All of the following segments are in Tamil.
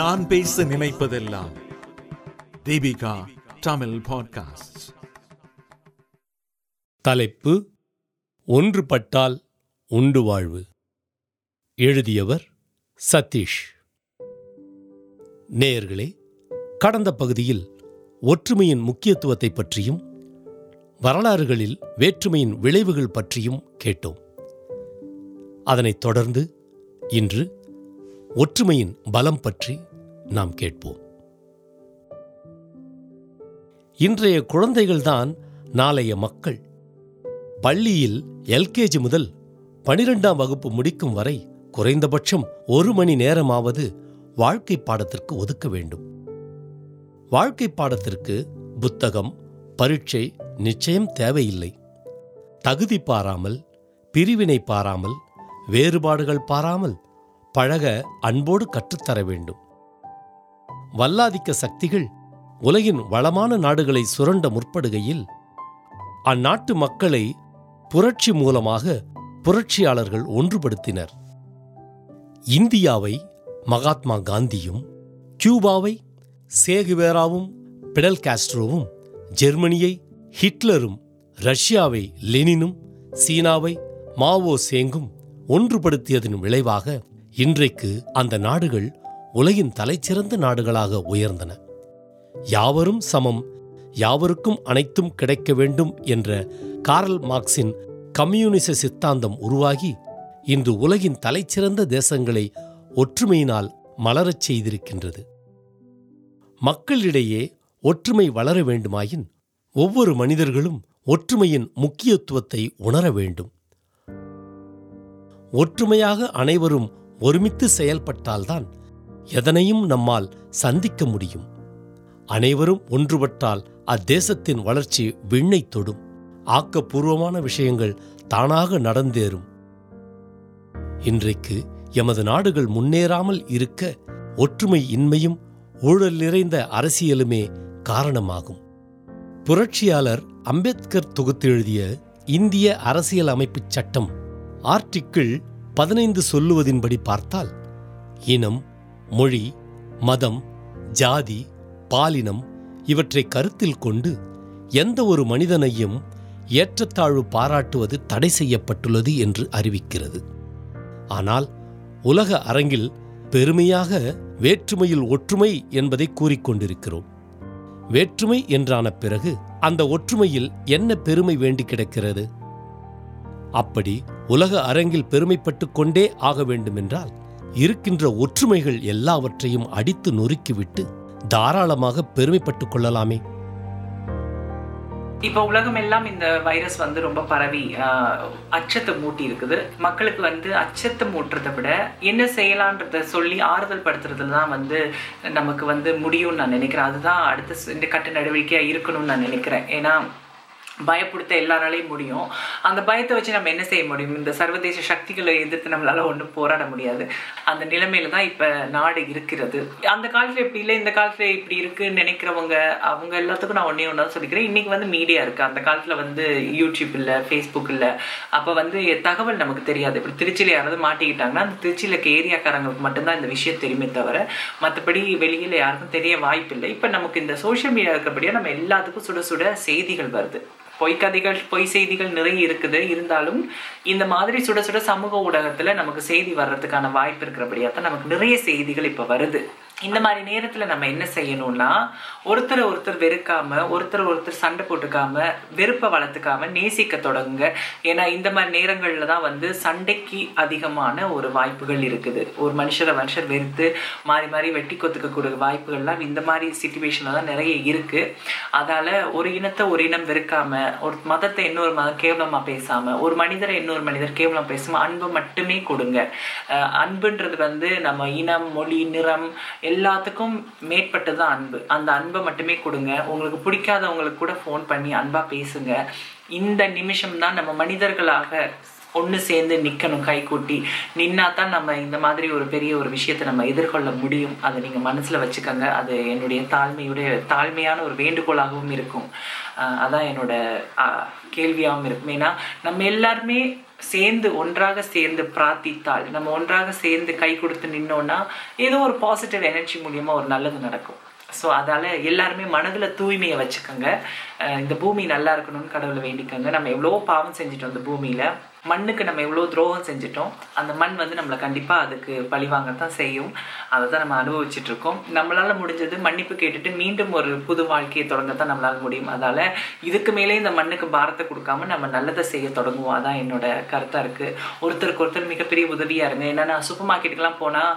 நான் பேச நினைப்பதெல்லாம் தீபிகா தமிழ் பாட்காஸ்ட் தலைப்பு ஒன்றுபட்டால் உண்டு வாழ்வு. எழுதியவர் சதீஷ். நேயர்களே கடந்த பகுதியில் ஒற்றுமையின் முக்கியத்துவத்தை பற்றியும் வரலாறுகளில் வேற்றுமையின் விளைவுகள் பற்றியும் கேட்டோம். அதனைத் தொடர்ந்து இன்று ஒற்றுமையின் பலம் பற்றி நாம் கேட்போம். இன்றைய குழந்தைகள்தான் நாளைய மக்கள். பள்ளியில் எல்கேஜி முதல் பனிரெண்டாம் வகுப்பு முடிக்கும் வரை குறைந்தபட்சம் ஒரு மணி நேரமாவது வாழ்க்கை பாடத்திற்கு ஒதுக்க வேண்டும். வாழ்க்கை பாடத்திற்கு புத்தகம் பரீட்சை நிச்சயம் தேவையில்லை. தகுதி பாராமல் பிரிவினை பாராமல் வேறுபாடுகள் பாராமல் பழக அன்போடு கற்றுத்தர வேண்டும். வல்லாதிக்க சக்திகள் உலகின் வளமான நாடுகளை சுரண்ட முற்படுகையில் அந்நாட்டு மக்களை புரட்சி மூலமாக புரட்சியாளர்கள் ஒன்றுபடுத்தினர். இந்தியாவை மகாத்மா காந்தியும் கியூபாவை சேகுவேராவும் பிடல் காஸ்ட்ரோவும் ஜெர்மனியை ஹிட்லரும் ரஷ்யாவை லெனினும் சீனாவை மாவோ சேங்கும் ஒன்றுபடுத்தியதன் விளைவாக இன்றைக்கு அந்த நாடுகள் உலகின் தலைச்சிறந்த நாடுகளாக உயர்ந்தன. யாவரும் சமம் யாவருக்கும் அனைத்தும் கிடைக்க வேண்டும் என்ற காரல் மார்க்சின் கம்யூனிச சித்தாந்தம் உருவாகி இன்று உலகின் தலைச்சிறந்த தேசங்களை ஒற்றுமையினால் மலரச் செய்திருக்கின்றது. மக்களிடையே ஒற்றுமை வளர வேண்டுமாயின் ஒவ்வொரு மனிதர்களும் ஒற்றுமையின் முக்கியத்துவத்தை உணர வேண்டும். ஒற்றுமையாக அனைவரும் ஒருமித்து செயல்பட்டால்தான் எதனையும் நம்மால் சந்திக்க முடியும். அனைவரும் ஒன்றுபட்டால் அத்தேசத்தின் வளர்ச்சி விண்ணைத் தொடும். ஆக்கப்பூர்வமான விஷயங்கள் தானாக நடந்தேறும். இன்றைக்கு எமது நாடுகள் முன்னேறாமல் இருக்க ஒற்றுமை இன்மையும் ஊழல் நிறைந்த அரசியலுமே காரணமாகும். புரட்சியாளர் அம்பேத்கர் தொகுத்தெழுதிய இந்திய அரசியல் அமைப்புச் சட்டம் ஆர்டிக்கிள் பதினைந்து சொல்லுவதின்படி பார்த்தால் இனம் மொழி மதம் ஜாதி பாலினம் இவற்றை கருத்தில் கொண்டு எந்த ஒரு மனிதனையும் ஏற்றத்தாழ்வு பாராட்டுவது தடை செய்யப்பட்டுள்ளது என்று அறிவிக்கிறது. ஆனால் உலக அரங்கில் பெருமையாக வேற்றுமையில் ஒற்றுமை என்பதை கூறிக்கொண்டிருக்கிறோம் வேற்றுமை என்றான பிறகு அந்த ஒற்றுமையில் என்ன பெருமை வேண்டி கிடக்கிறது? அப்படி உலக அரங்கில் பெருமைப்பட்டு கொண்டே ஆக வேண்டுமென்றால் இருக்கின்ற ஒற்றுமைகள் எல்லாவற்றையும் அடித்து நொறுக்கிவிட்டு தாராளமாக பெருமைப்பட்டுக் கொள்ளலாமே. இப்போ உலகம் எல்லாம் இந்த வைரஸ் வந்து ரொம்ப பரவி அச்சத்தை மூட்டி இருக்குது மக்களுக்கு வந்து அச்சத்தை மூட்டுறதை விட என்ன செய்யலான்றத சொல்லி ஆறுதல் படுத்துறதுல தான் வந்து நமக்கு வந்து முடியும்னு நான் நினைக்கிறேன். அதுதான் அடுத்த இந்த கட்ட நடவடிக்கையாக இருக்கணும்னு நான் நினைக்கிறேன். ஏன்னா பயப்படுத்த எல்லாராலையும் முடியும். அந்த பயத்தை வச்சு நம்ம என்ன செய்ய முடியும்? இந்த சர்வதேச சக்திகளை எதிர்த்து நம்மளால ஒன்றும் போராட முடியாது. அந்த நிலைமையில தான் இப்போ நாடு இருக்கிறது. அந்த காலத்தில் இப்படி இல்லை இந்த காலத்தில் இப்படி இருக்குன்னு நினைக்கிறவங்க அவங்க எல்லாத்துக்கும் நான் ஒன்றே ஒன்றா தான் சொல்லிக்கிறேன். இன்றைக்கி வந்து மீடியா இருக்குது அந்த காலத்தில் வந்து யூடியூப் இல்லை ஃபேஸ்புக் இல்லை. அப்போ வந்து தகவல் நமக்கு தெரியாது. இப்படி திருச்சியில் யாராவது மாட்டிக்கிட்டாங்கன்னா அந்த திருச்சியில் இருக்க ஏரியாக்காரங்களுக்கு மட்டும்தான் இந்த விஷயம் தெரியுமே தவிர மற்றபடி வெளியில் யாருக்கும் தெரிய வாய்ப்பில்லை. இப்போ நமக்கு இந்த சோஷியல் மீடியா இருக்கிறபடியாக நம்ம எல்லாத்துக்கும் சுட சுட செய்திகள் வருது. பொய்க்கதைகள் பொய் செய்திகள் நிறைய இருக்குது. இருந்தாலும் இந்த மாதிரி சுட சுட சமூக ஊடகத்தில் நமக்கு செய்தி வர்றதுக்கான வாய்ப்பு இருக்கிறபடியா தான் நமக்கு நிறைய செய்திகள் இப்போ வருது. இந்த மாதிரி நேரத்துல நம்ம என்ன செய்யணும்னா ஒருத்தரை ஒருத்தர் வெறுக்காம ஒருத்தர் ஒருத்தர் சண்டை போட்டுக்காம வெறுப்பை வளர்த்துக்காம நேசிக்க தொடங்குங்க. ஏன்னா இந்த மாதிரி நேரங்கள்ல தான் வந்து சண்டைக்கு அதிகமான ஒரு வாய்ப்புகள் இருக்குது. ஒரு மனுஷரை மனுஷர் வெறுத்து மாறி மாறி வெட்டி கொத்துக்கக்கூடிய வாய்ப்புகள்லாம் இந்த மாதிரி சுச்சுவேஷன்ல தான் நிறைய இருக்கு. அதால ஒரு இனத்தை ஒரு இனம் வெறுக்காம ஒரு மதத்தை இன்னொரு மதம் கேவலமா பேசாம ஒரு மனிதரை இன்னொரு மனிதர் கேவலம் பேசாம அன்பு மட்டுமே கொடுங்க. அன்புன்றது வந்து நம்ம இனம் மொழி நிறம் எல்லாத்துக்கும் மேற்பட்டது தான் அன்பு. அந்த அன்பை மட்டுமே கொடுங்க. உங்களுக்கு பிடிக்காதவங்களுக்கு கூட ஃபோன் பண்ணி அன்பாக பேசுங்க. இந்த நிமிஷம் தான் நம்ம மனிதர்களாக ஒன்று சேர்ந்து நிற்கணும் கை கூட்டி நின்னா தான் நம்ம இந்த மாதிரி ஒரு பெரிய ஒரு விஷயத்தை நம்ம எதிர்கொள்ள முடியும். அதை நீங்கள் மனசில் வச்சுக்கோங்க. அது என்னுடைய தாழ்மையுடைய தாழ்மையான ஒரு வேண்டுகோளாகவும் இருக்கும். அதான் என்னோட கேள்வியாகவும் இருக்கும். ஏன்னா நம்ம எல்லாருமே சேர்ந்து ஒன்றாக சேர்ந்து பிரார்த்தித்தால் நம்ம ஒன்றாக சேர்ந்து கை கொடுத்து நின்னோன்னா ஏதோ ஒரு பாசிட்டிவ் எனர்ஜி மூலியமாக ஒரு நல்லது நடக்கும். ஸோ அதால் எல்லாருமே மனதில் தூய்மையை வச்சுக்கோங்க. இந்த பூமி நல்லா இருக்கணும்னு கடவுளை வேண்டிக்கோங்க. நம்ம எவ்வளோ பாவம் செஞ்சுட்டோம் இந்த பூமியில். மண்ணுக்கு நம்ம எவ்வளோ துரோகம் செஞ்சிட்டோம் அந்த மண் வந்து நம்மளை கண்டிப்பாக அதுக்கு பழிவாங்கத்தான் செய்யும். அதை தான் நம்ம அனுபவிச்சுட்டு இருக்கோம். நம்மளால் முடிஞ்சது மன்னிப்பு கேட்டுட்டு மீண்டும் ஒரு புது வாழ்க்கையை தொடங்கத்தான் நம்மளால் முடியும். அதால் இதுக்கு மேலே இந்த மண்ணுக்கு பாரத்தை கொடுக்காம நம்ம நல்லதை செய்ய தொடங்குவோம். அதான் என்னோட கருத்தாக இருக்குது ஒருத்தருக்கு ஒருத்தர் மிகப்பெரிய உதவியாக இருங்க. ஏன்னா நான் சூப்பர் மார்க்கெட்டுக்கெலாம் போனால்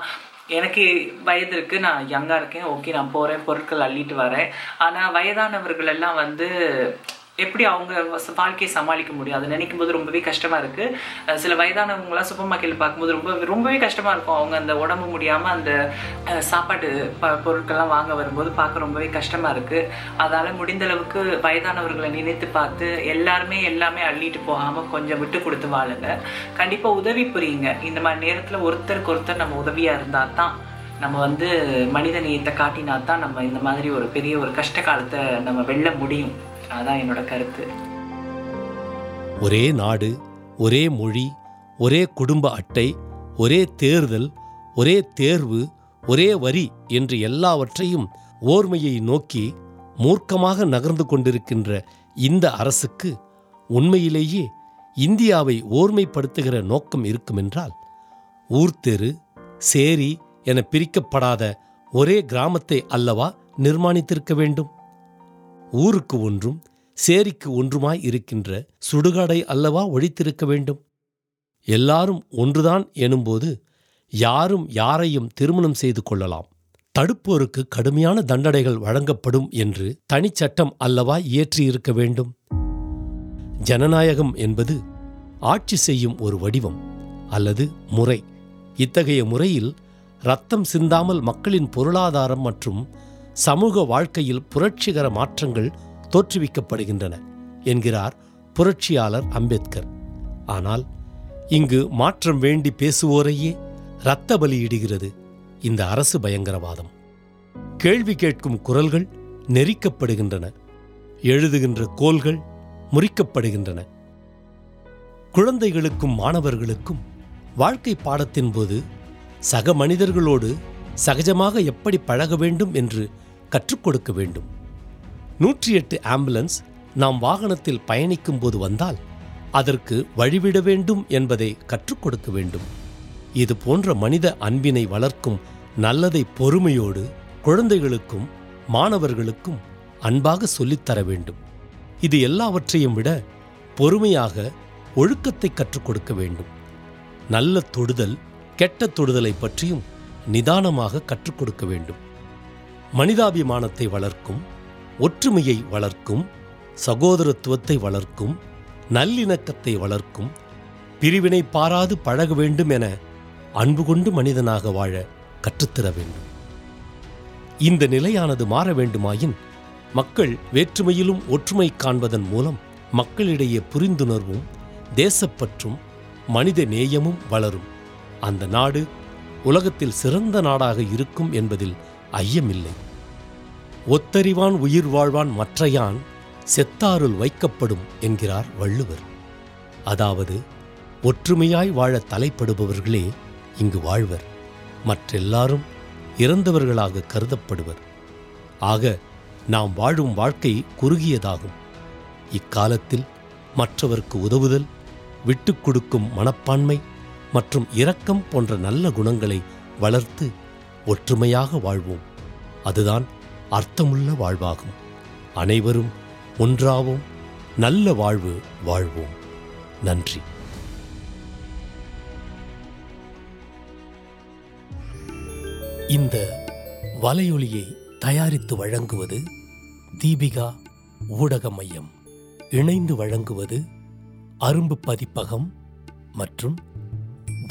எனக்கு வயது இருக்கு. நான் யங்காக இருக்கேன். ஓகே நான் போகிறேன் பொருட்கள் அள்ளிட்டு வரேன். ஆனால் வயதானவர்கள் எல்லாம் வந்து எப்படி அவங்க வாழ்க்கையை சமாளிக்க முடியும்? அதை நினைக்கும் போது ரொம்பவே கஷ்டமாக இருக்குது சில வயதானவங்களாம் சூப்பர் மார்க்கெட்டில் பார்க்கும்போது ரொம்ப ரொம்பவே கஷ்டமாக இருக்கும். அவங்க அந்த உடம்பு முடியாமல் அந்த சாப்பாடு சாப்பாட்டு ப பொருட்கள்லாம் வாங்க வரும்போது பார்க்க ரொம்பவே கஷ்டமாக இருக்குது அதால் முடிந்த அளவுக்கு வயதானவர்களை நினைத்து பார்த்து எல்லாருமே எல்லாமே அள்ளிட்டு போகாமல் கொஞ்சம் விட்டு கொடுத்து வாழுங்க. கண்டிப்பாக உதவி புரியுங்க. இந்த மாதிரி நேரத்தில் ஒருத்தருக்கு ஒருத்தர் நம்ம உதவியாக இருந்தால் தான் நம்ம வந்து மனித நேயத்தை காட்டினா தான் நம்ம இந்த மாதிரி ஒரு பெரிய ஒரு கஷ்ட காலத்தை நம்ம வெல்ல முடியும். அதான் என்னோட கருத்து. ஒரே நாடு ஒரே மொழி ஒரே குடும்ப அட்டை ஒரே தேர்தல் ஒரே தேர்வு ஒரே வரி என்று எல்லாவற்றையும் ஓர்மையை நோக்கி மூர்க்கமாக நகர்ந்து கொண்டிருக்கின்ற இந்த அரசுக்கு உண்மையிலேயே இந்தியாவை ஓர்மைப்படுத்துகிற நோக்கம் இருக்குமென்றால் ஊர்த்தெரு சேரி என பிரிக்கப்படாத ஒரே கிராமத்தை அல்லவா நிர்மாணித்திருக்க வேண்டும்? ஊருக்கு ஒன்றும் சேரிக்கு ஒன்றுமாய் இருக்கின்ற சுடுகாடை அல்லவா ஒழித்திருக்க வேண்டும்? எல்லாரும் ஒன்றுதான் எனும்போது யாரும் யாரையும் திருமணம் செய்து கொள்ளலாம். தடுப்போருக்கு கடுமையான தண்டனைகள் வழங்கப்படும் என்று தனிச்சட்டம் அல்லவா இயற்றியிருக்க வேண்டும்? ஜனநாயகம் என்பது ஆட்சி செய்யும் ஒரு வடிவம் அல்லது முறை. இத்தகைய முறையில் ரத்தம் சிந்தாமல் மக்களின் பொருளாதாரம் மற்றும் சமூக வாழ்க்கையில் புரட்சிகர மாற்றங்கள் தோற்றுவிக்கப்படுகின்றன என்கிறார் புரட்சியாளர் அம்பேத்கர். ஆனால் இங்கு மாற்றம் வேண்டி பேசுவோரையே இரத்த பலியிடுகிறது இந்த அரசு பயங்கரவாதம். கேள்வி கேட்கும் குரல்கள் நெரிக்கப்படுகின்றன எழுதுகின்ற கோல்கள் முறிக்கப்படுகின்றன. குழந்தைகளுக்கும் மாணவர்களுக்கும் வாழ்க்கை பாடத்தின் போது சக மனிதர்களோடு சகஜமாக எப்படி பழக வேண்டும் என்று கற்றுக் கொடுக்க வேண்டும். நூற்றி எட்டு ஆம்புலன்ஸ் நாம் வாகனத்தில் பயணிக்கும் போது வந்தால் அதற்கு வழிவிட வேண்டும் என்பதை கற்றுக் கொடுக்க வேண்டும். இது போன்ற மனித அன்பினை வளர்க்கும் நல்லதை பொறுமையோடு குழந்தைகளுக்கும் மாணவர்களுக்கும் அன்பாக சொல்லித்தர வேண்டும். இது எல்லாவற்றையும் விட பொறுமையாக ஒழுக்கத்தை கற்றுக் கொடுக்க வேண்டும். நல்ல தொடுதல் கெட்ட தொடுதலை பற்றியும் நிதானமாக கற்றுக் கொடுக்க வேண்டும். மனிதாபிமானத்தை வளர்க்கும் ஒற்றுமையை வளர்க்கும் சகோதரத்துவத்தை வளர்க்கும் நல்லிணக்கத்தை வளர்க்கும் பிரிவினை பாராது பழக வேண்டும் என அன்பு கொண்டு மனிதனாக வாழ கற்றுத்தர வேண்டும். இந்த நிலையானது மாற வேண்டுமாயின் மக்கள் வேற்றுமையிலும் ஒற்றுமை காண்பதன் மூலம் மக்களிடையே புரிந்துணர்வும் தேசப்பற்றும் மனித நேயமும் வளரும். அந்த நாடு உலகத்தில் சிறந்த நாடாக இருக்கும் என்பதில் ஐயமில்லை. ஒத்தறிவான் உயிர் வாழ்வான் மற்றையான் செத்தாருள் வைக்கப்படும் என்கிறார் வள்ளுவர். அதாவது ஒற்றுமையாய் வாழ தலைப்படுபவர்களே இங்கு வாழ்வர். மற்றெல்லாரும் இறந்தவர்களாக கருதப்படுவர். ஆக நாம் வாழும் வாழ்க்கை குறுகியதாகும். இக்காலத்தில் மற்றவர்க்கு உதவுதல் விட்டுக் கொடுக்கும் மனப்பான்மை மற்றும் இரக்கம் போன்ற நல்ல குணங்களை வளர்த்து ஒற்றுமையாக வாழ்வோம். அதுதான் அர்த்தமுள்ள வாழ்வாகும். அனைவரும் ஒன்றாவோம் நல்ல வாழ்வு வாழ்வோம். நன்றி. இந்த வலையொலியை தயாரித்து வழங்குவது தீபிகா ஊடக மையம் இணைந்து வழங்குவது அரும்பு பதிப்பகம் மற்றும்